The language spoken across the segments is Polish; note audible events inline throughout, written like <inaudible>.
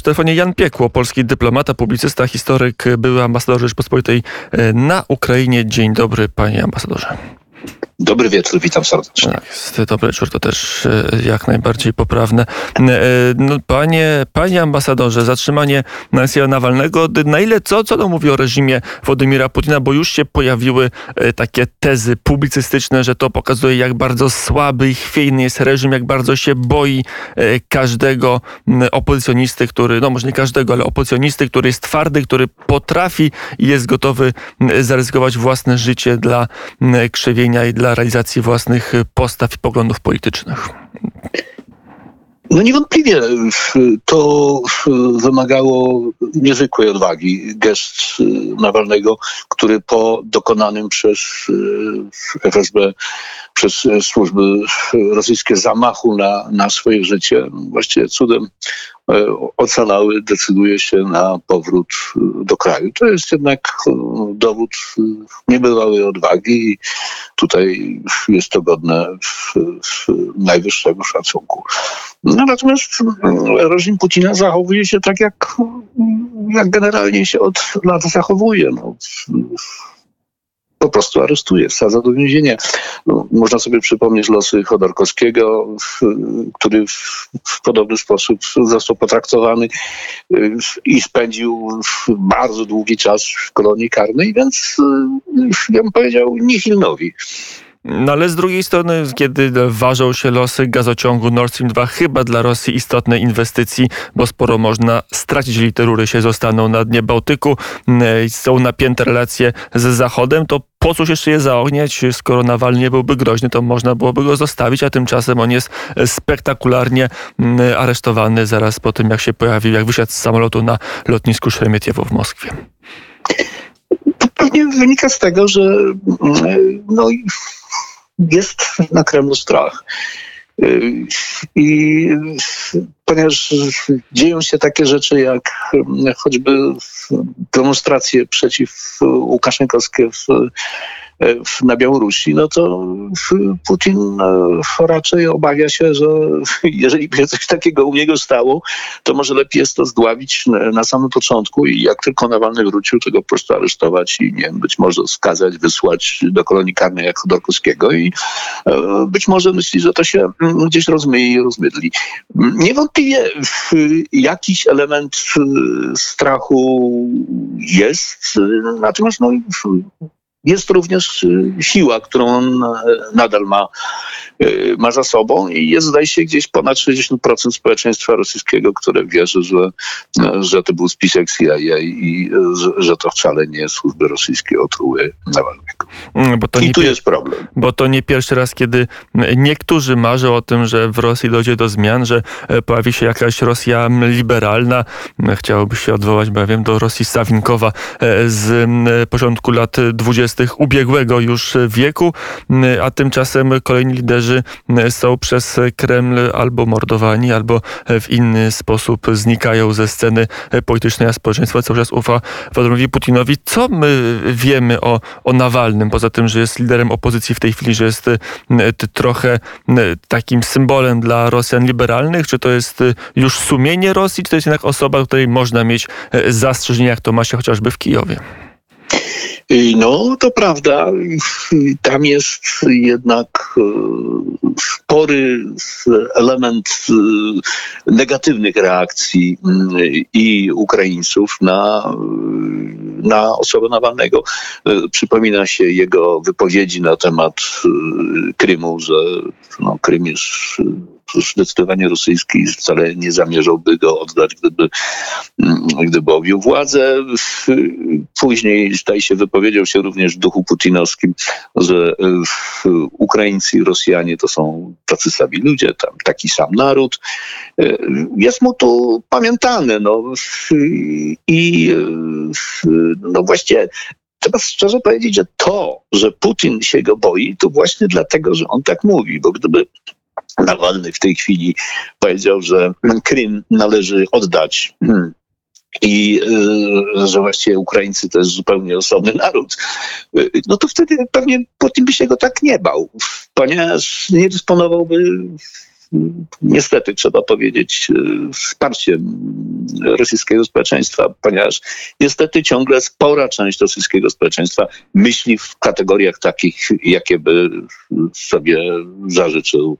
W telefonie Jan Piekło, polski dyplomata, publicysta, historyk, były ambasador Rzeczpospolitej e, na Ukrainie. Dzień dobry, panie ambasadorze. Dobry wieczór, witam serdecznie. Tak, dobry wieczór, to też e, jak najbardziej poprawne. E, no, panie, panie ambasadorze, zatrzymanie Aleksieja Nawalnego, na ile co, co to mówi o reżimie Władimira Putina, bo już się pojawiły e, takie tezy publicystyczne, że to pokazuje jak bardzo słaby i chwiejny jest reżim, jak bardzo się boi każdego opozycjonisty, który, no może nie każdego, ale opozycjonisty, który jest twardy, który potrafi i jest gotowy zaryzykować własne życie dla krzewienia i dla realizacji własnych postaw i poglądów politycznych? No niewątpliwie to wymagało niezwykłej odwagi gest Nawalnego, który po dokonanym przez FSB, przez służby rosyjskie zamachu na, na swoje życie, właściwie cudem ocalały, decyduje się na powrót e, do kraju. To jest jednak e, dowód niebywałej odwagi i tutaj jest to godne najwyższego szacunku. No, natomiast reżim Putina zachowuje się tak, jak, jak generalnie się od lat zachowuje. No, po prostu aresztuje, wsadza do więzienia. No, można sobie przypomnieć losy Chodorkowskiego, który w podobny sposób został potraktowany y, i spędził bardzo długi czas w kolonii karnej, więc y, ja bym powiedział nihilnowi. No ale z drugiej strony, kiedy ważą się losy gazociągu Nord Stream 2, chyba dla Rosji istotne inwestycji, bo sporo można stracić, jeżeli te rury się zostaną na dnie Bałtyku, są napięte relacje z Zachodem, to po cóż jeszcze je zaogniać, skoro Nawalny nie byłby groźny, to można byłoby go zostawić, a tymczasem on jest spektakularnie aresztowany zaraz po tym, jak się pojawił, jak wysiadł z samolotu na lotnisku Szeremietiewo w Moskwie. To pewnie wynika z tego, że no, jest na Kremlu strach. I ponieważ dzieją się takie rzeczy jak choćby demonstracje przeciw Łukaszenkowskie w na Białorusi, no to Putin e, raczej obawia się, że <laughs> jeżeli by coś takiego u niego stało, to może lepiej jest to zdławić na samym początku i jak tylko Nawalny wrócił, to go po prostu aresztować i nie wiem, być może skazać, wysłać do kolonii karnej jak Chodorkowskiego i e, być może myśli, że to się mm, gdzieś rozmyje i rozmydli. Niewątpliwie jakiś element e, strachu jest, natomiast no, jest również y, siła, którą on e, nadal ma, y, ma za sobą i jest zdaje się gdzieś ponad 60% społeczeństwa rosyjskiego, które wierzy, że, że to był spisek CIA i że to wcale nie służby rosyjskie otruły Nawalnego. Mm, bo to I tu jest problem. Bo to nie pierwszy raz, kiedy niektórzy marzą o tym, że w Rosji dojdzie do zmian, że e, pojawi się jakaś Rosja liberalna. Chciałoby się odwołać, bo ja wiem, do Rosji Sawinkowa z początku lat 20 ubiegłego już wieku, a tymczasem kolejni liderzy są przez Kreml albo mordowani, albo w inny sposób znikają ze sceny politycznej, a społeczeństwo cały czas ufa Władimirowi Putinowi. Co my wiemy o, o Nawalnym, poza tym, że jest liderem opozycji w tej chwili, że jest trochę takim symbolem dla Rosjan liberalnych? Czy to jest już sumienie Rosji, czy to jest jednak osoba, której można mieć zastrzeżenia, jak to ma się chociażby w Kijowie? No, to prawda. Tam jest jednak e, spory element e, negatywnych reakcji mm, i Ukraińców na, na osobę Nawalnego. E, przypomina się jego wypowiedzi na temat Krymu, że no, Krym jest zdecydowanie rosyjski wcale nie zamierzałby go oddać, gdyby, mm, gdyby objął władzę. Później, zdaje się, wypowiedział się również w duchu putinowskim, że Ukraińcy i Rosjanie to są tacy sami ludzie, tam taki sam naród. Jest mu to pamiętane. No. I no właściwie trzeba szczerze powiedzieć, że to, że Putin się go boi, to właśnie dlatego, że on tak mówi, bo gdyby Nawalny w tej chwili powiedział, że Krym należy oddać. Hmm, i y, że właściwie Ukraińcy to jest zupełnie osobny naród, y, no to wtedy pewnie Putin by się go tak nie bał, ponieważ nie dysponowałby niestety trzeba powiedzieć, wsparciem rosyjskiego społeczeństwa, ponieważ niestety ciągle spora część rosyjskiego społeczeństwa myśli w kategoriach takich, jakie by sobie zażyczył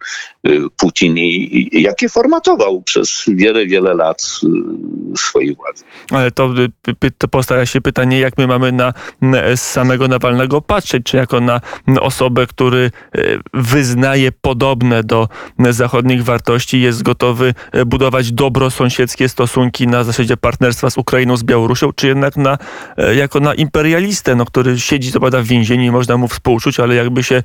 Putin i jakie formatował przez wiele, wiele lat swojej władzy. Ale to, to postawia się pytanie, jak my mamy na samego Nawalnego patrzeć, czy jako na osobę, który e, wyznaje podobne do zachodnich wartości, jest gotowy e, budować dobrosąsiedzkie stosunki na zasadzie partnerstwa z Ukrainą, z Białorusią, czy jednak na, e, jako na imperialistę, no, który siedzi, co w więzieniu i można mu współczuć, ale jakby się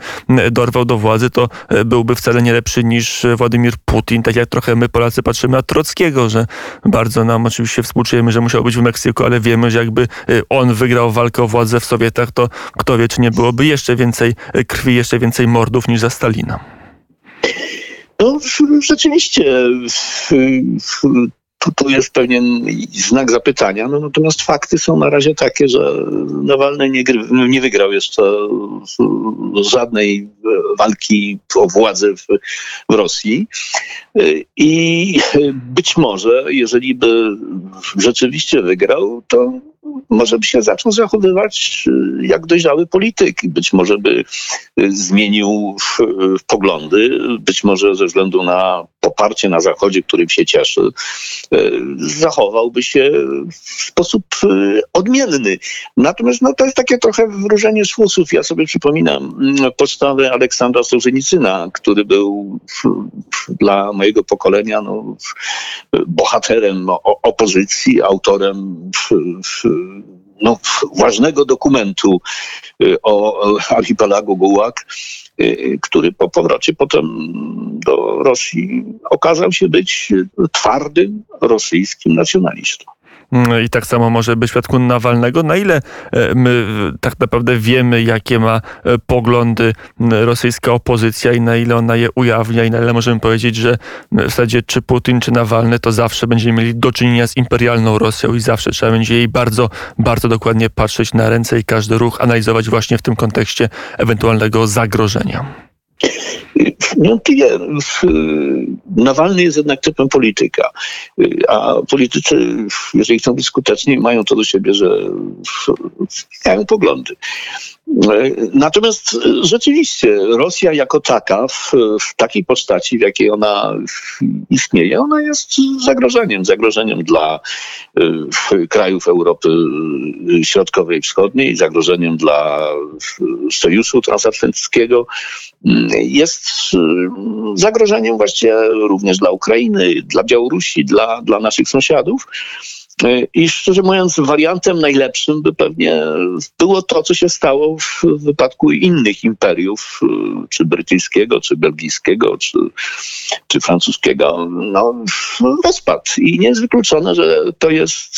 dorwał do władzy, to byłby wcale nie lepszy niż Władimir Putin, tak jak trochę my Polacy patrzymy na Trockiego, że bardzo nam oczywiście współczujemy, że musiał być w Meksyku, ale wiemy, że jakby on wygrał walkę o władzę w Sowietach, to kto wie, czy nie byłoby jeszcze więcej krwi, jeszcze więcej mordów niż za Stalina. No, rzeczywiście tu, tu jest pewien znak zapytania, no, natomiast fakty są na razie takie, że Nawalny nie, nie wygrał jeszcze żadnej walki o władzę w, w Rosji. I być może, jeżeli by rzeczywiście wygrał, to może by się zaczął zachowywać y, jak dojrzały polityk. Być może by y, zmienił poglądy, być może ze względu na poparcie na Zachodzie, którym się cieszy, y, zachowałby się w sposób odmienny. Natomiast no, to jest takie trochę wróżenie z fusów. Ja sobie przypominam mm, postawę Aleksandra Sołżenicyna, który był dla mojego pokolenia no, bohaterem opozycji, autorem no, ważnego dokumentu y, o archipelagu Gułak, y, który po powrocie potem do Rosji okazał się być twardym rosyjskim nacjonalistą. Mm, I tak samo może być w przypadku Nawalnego. Na ile e, my tak naprawdę wiemy, jakie ma e, poglądy rosyjska opozycja i na ile ona je ujawnia i na ile możemy powiedzieć, że w zasadzie czy Putin, czy Nawalny, to zawsze będziemy mieli do czynienia z imperialną Rosją i zawsze trzeba będzie jej bardzo, bardzo dokładnie patrzeć na ręce i każdy ruch analizować właśnie w tym kontekście ewentualnego zagrożenia. Niewątpliwie Nawalny jest jednak typem polityka, a politycy, jeżeli chcą być skuteczni, mają to do siebie, że mają poglądy. Natomiast rzeczywiście Rosja jako taka, w, w, takiej postaci, w jakiej ona istnieje, ona jest zagrożeniem. Zagrożeniem dla y, krajów Europy Środkowej i Wschodniej, zagrożeniem dla Sojuszu Transatlantyckiego. Jest y, zagrożeniem właściwie również dla Ukrainy, dla Białorusi, dla, dla naszych sąsiadów. E, I szczerze mówiąc, wariantem najlepszym by pewnie było to, co się stało w wypadku innych imperiów, e, czy brytyjskiego, czy belgijskiego, czy, czy francuskiego. No, rozpad. I nie jest wykluczone, że to jest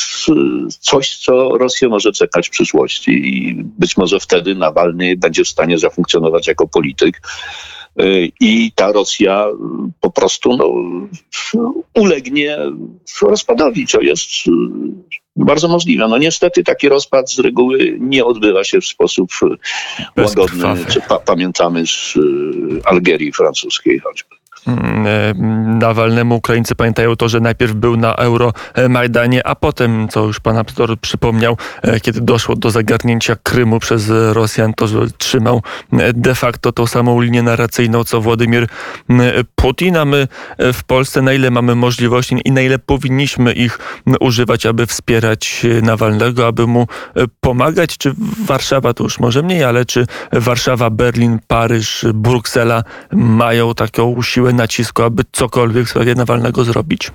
coś, co Rosję może czekać w przyszłości. I być może wtedy Nawalny będzie w stanie zafunkcjonować jako polityk i ta Rosja po prostu no, ulegnie rozpadowi, co jest y, bardzo możliwe. No niestety taki rozpad z reguły nie odbywa się w sposób łagodny, pa pamiętamy z y, Algierii francuskiej choćby. Mm, e, Nawalnemu Ukraińcy pamiętają to, że najpierw był na Euromajdanie, a potem, co już pan Abstor przypomniał, e, kiedy doszło do zagarnięcia Krymu przez Rosjan, to że trzymał e, de facto tą samą linię narracyjną, co Władimir Putin, a my w Polsce na ile mamy możliwości i na ile powinniśmy ich używać, aby wspierać Nawalnego, aby mu pomagać, czy Warszawa to już może mniej, ale czy Warszawa, Berlin, Paryż, Bruksela mają taką siłę nacisku, aby cokolwiek w sprawie Nawalnego zrobić?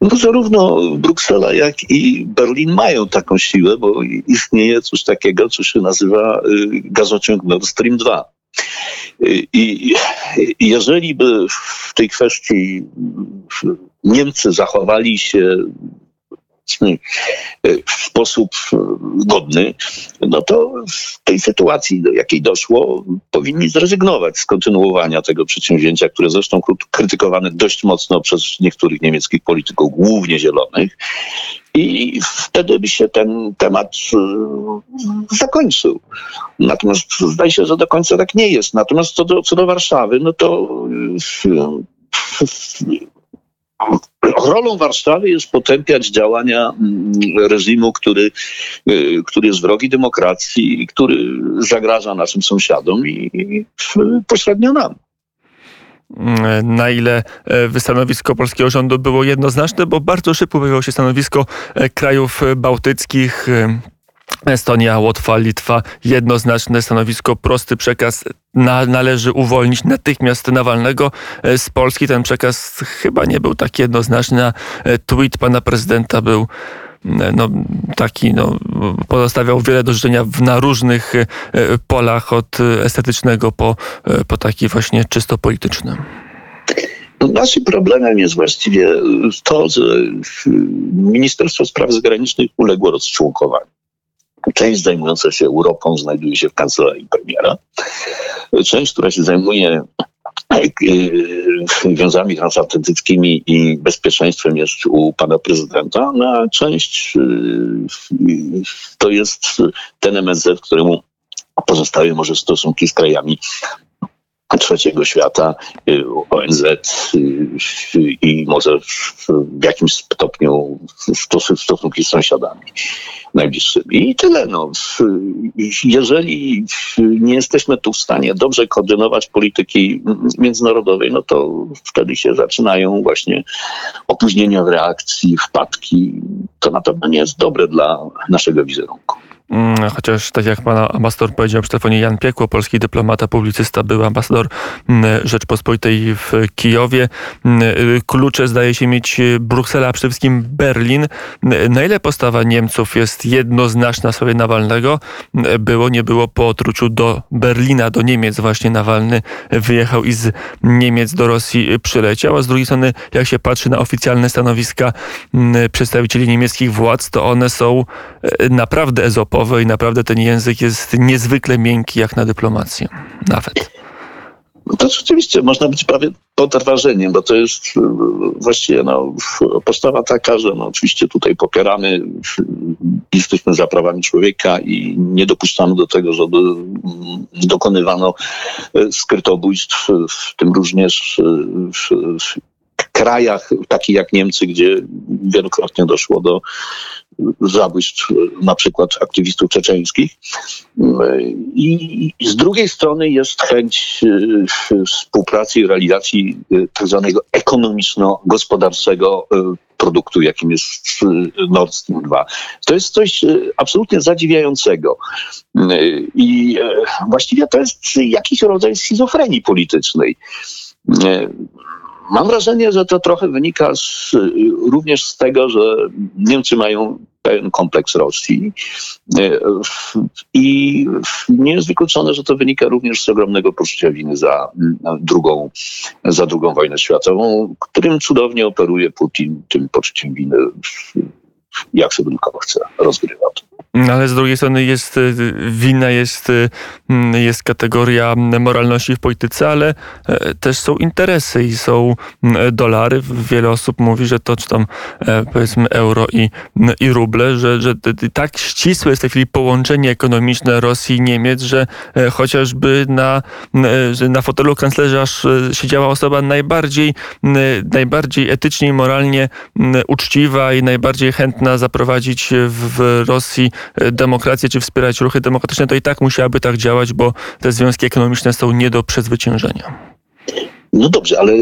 No zarówno Bruksela, jak i Berlin mają taką siłę, bo istnieje coś takiego, co się nazywa y, gazociąg Nord Stream 2. Y, I jeżeli by w tej kwestii Niemcy zachowali się w sposób godny, no to w tej sytuacji, do jakiej doszło, powinni zrezygnować z kontynuowania tego przedsięwzięcia, które zresztą krytykowane dość mocno przez niektórych niemieckich polityków, głównie zielonych. I wtedy by się ten temat y, zakończył. Natomiast zdaje się, że do końca tak nie jest. Natomiast co do, co do Warszawy, no to y, rolą Warszawy jest potępiać działania mm, reżimu, który, y, który jest wrogi demokracji, który zagraża naszym sąsiadom i pośrednio nam na ile e, stanowisko polskiego rządu było jednoznaczne, bo bardzo szybko pojawiło się stanowisko e, krajów bałtyckich. E, Estonia, Łotwa, Litwa, jednoznaczne stanowisko, prosty przekaz. Na, należy uwolnić natychmiast Nawalnego z Polski. Ten przekaz chyba nie był tak jednoznaczny. Tweet pana prezydenta był no, taki, no, pozostawiał wiele do życzenia na różnych e, polach, od estetycznego po, e, po taki właśnie czysto polityczny. No, naszym problemem jest właściwie to, że Ministerstwo Spraw Zagranicznych uległo rozczłonkowaniu. Część zajmująca się Europą znajduje się w kancelarii premiera. Część, która się zajmuje więzami transatlantyckimi i bezpieczeństwem jest u pana prezydenta, no a część y, to jest ten MSZ, któremu pozostały może stosunki z krajami trzeciego świata, y, ONZ y, i może w jakimś stopniu stosunki z sąsiadami najbliższymi. I tyle. No. Jeżeli nie jesteśmy tu w stanie dobrze koordynować polityki międzynarodowej, no to wtedy się zaczynają właśnie opóźnienia w reakcji, wpadki. To na pewno nie jest dobre dla naszego wizerunku. Mm, chociaż tak jak pan ambasador powiedział przy telefonie, Jan Piekło, polski dyplomata, publicysta, był ambasador mm, Rzeczpospolitej w Kijowie. Mm, klucze zdaje się mieć Bruksela, a przede wszystkim Berlin. Na ile postawa Niemców jest jednoznaczna w sprawie Nawalnego? Było, nie było po otruciu do Berlina, do Niemiec właśnie Nawalny wyjechał i z Niemiec do Rosji przyleciał, a z drugiej strony jak się patrzy na oficjalne stanowiska przedstawicieli niemieckich władz, to one są e, naprawdę ezopowe i naprawdę ten język jest niezwykle miękki jak na dyplomację. Nawet. No to rzeczywiście można być prawie pod wrażeniem, bo to jest e, właściwie no, postawa taka, że no, oczywiście tutaj popieramy, jesteśmy za prawami człowieka i nie dopuszczamy do tego, żeby mm, dokonywano e, skrytobójstw, w tym również w, w krajach takich jak Niemcy, gdzie wielokrotnie doszło do zabójstw na przykład aktywistów czeczeńskich. I z drugiej strony jest chęć e, współpracy i realizacji e, tak zwanego ekonomiczno-gospodarczego e, produktu, jakim jest Nord Stream 2. To jest coś absolutnie zadziwiającego. I właściwie to jest jakiś rodzaj schizofrenii politycznej. Mam wrażenie, że to trochę wynika z, również z tego, że Niemcy mają pewien kompleks Rosji i nie jest wykluczone, że to wynika również z ogromnego poczucia winy za drugą, za drugą wojnę światową, którym cudownie operuje Putin tym poczuciem winy, jak sobie tylko chce, rozgrywa to. No, ale z drugiej strony jest y, wina, jest, y, mm, jest kategoria moralności w polityce, ale e, też są interesy i są mm, dolary. Wiele osób mówi, że to czy tam e, powiedzmy euro i, i ruble, że, że tak ścisłe jest w tej chwili połączenie ekonomiczne Rosji i Niemiec, że e, chociażby na, na fotelu kanclerza siedziała osoba najbardziej, najbardziej etycznie i moralnie uczciwa i najbardziej chętna zaprowadzić w Rosji demokrację, czy wspierać ruchy demokratyczne, to i tak musiałaby tak działać, bo te związki ekonomiczne są nie do przezwyciężenia. No dobrze, ale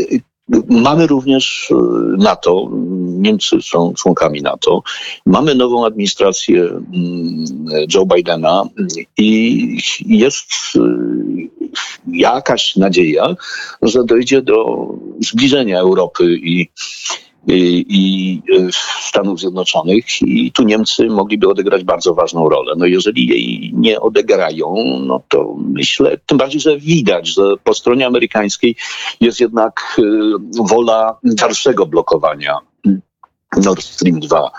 Mamy również e, NATO, Niemcy są członkami NATO. Mamy nową administrację mm, Joe Bidena i jest e, jakaś nadzieja, że dojdzie do zbliżenia Europy i i Stanów Zjednoczonych i tu Niemcy mogliby odegrać bardzo ważną rolę. No jeżeli jej nie odegrają, no to myślę, tym bardziej, że widać, że po stronie amerykańskiej jest jednak y, wola dalszego blokowania Nord Stream 2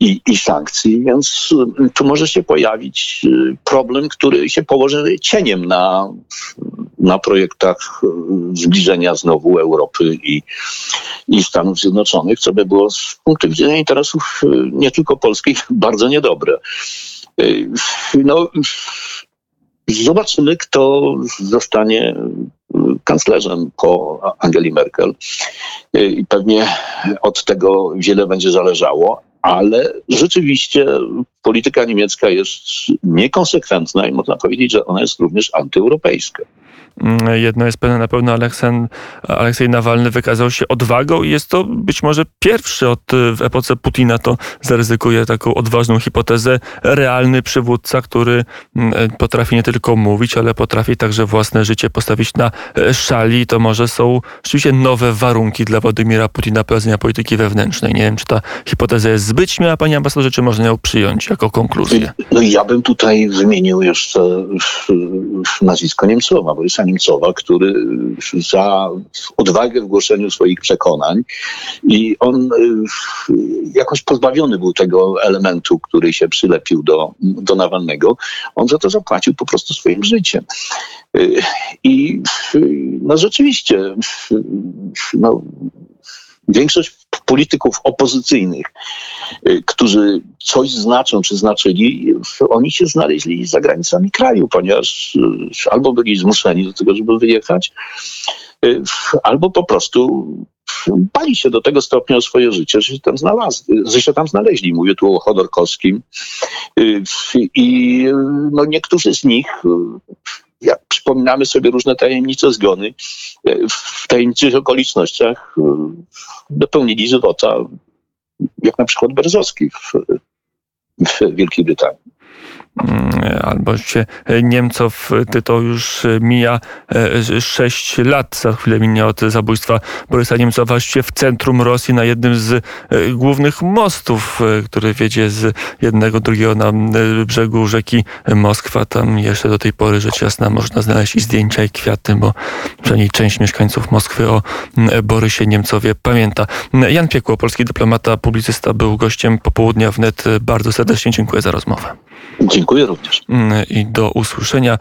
i, i sankcji, więc y, tu może się pojawić y, problem, który się położy cieniem na, na projektach y, zbliżenia znowu Europy i, i Stanów Zjednoczonych, co by było z punktu widzenia interesów nie tylko polskich <laughs> bardzo niedobre. No, Zobaczymy, kto zostanie kanclerzem po Angeli Merkel. I pewnie od tego wiele będzie zależało, ale rzeczywiście polityka niemiecka jest niekonsekwentna i można powiedzieć, że ona jest również antyeuropejska. Mm, jedno jest pewne, na pewno Aleksen, Aleksiej Nawalny wykazał się odwagą i jest to być może pierwszy od, w epoce Putina, to zaryzykuje taką odważną hipotezę, realny przywódca, który mm, potrafi nie tylko mówić, ale potrafi także własne życie postawić na e, szali. To może są rzeczywiście nowe warunki dla Władimira Putina prowadzenia polityki wewnętrznej. Nie wiem, czy ta hipoteza jest zbyt śmiała, panie ambasadorze, czy można ją przyjąć jako konkluzję? No ja bym tutaj wymienił jeszcze nazwisko Niemcowa, Borysa Niemcowa, który za odwagę w głoszeniu swoich przekonań i on y, jakoś pozbawiony był tego elementu, który się przylepił do, do Nawalnego. On za to zapłacił po prostu swoim życiem. Y, I no rzeczywiście, no, większość polityków opozycyjnych, y, którzy coś znaczą czy znaczyli, oni się znaleźli za granicami kraju, ponieważ y, albo byli zmuszeni do tego, żeby wyjechać, y, albo po prostu bali się do tego stopnia o swoje życie, że się tam znalazli, że się tam znaleźli. Mówię tu o Chodorkowskim. I no, niektórzy z nich jak przypominamy sobie różne tajemnicze zgony, w tajemniczych okolicznościach dopełnili żywota, jak na przykład Berzowski w, w Wielkiej Brytanii. Mm, albo się Niemcow, to już mija 6 e, lat, za chwilę minie od zabójstwa Borysa Niemcowa właściwie w centrum Rosji na jednym z e, głównych mostów, e, który wiedzie z jednego drugiego na brzegu rzeki Moskwa. Tam jeszcze do tej pory rzecz jasna można znaleźć i zdjęcia i kwiaty, bo przynajmniej część mieszkańców Moskwy o Borysie Niemcowie pamięta. Jan Piekło, polski dyplomata, publicysta, był gościem popołudnia wnet. Bardzo serdecznie dziękuję za rozmowę. Dziękuję również. Mm, I do usłyszenia.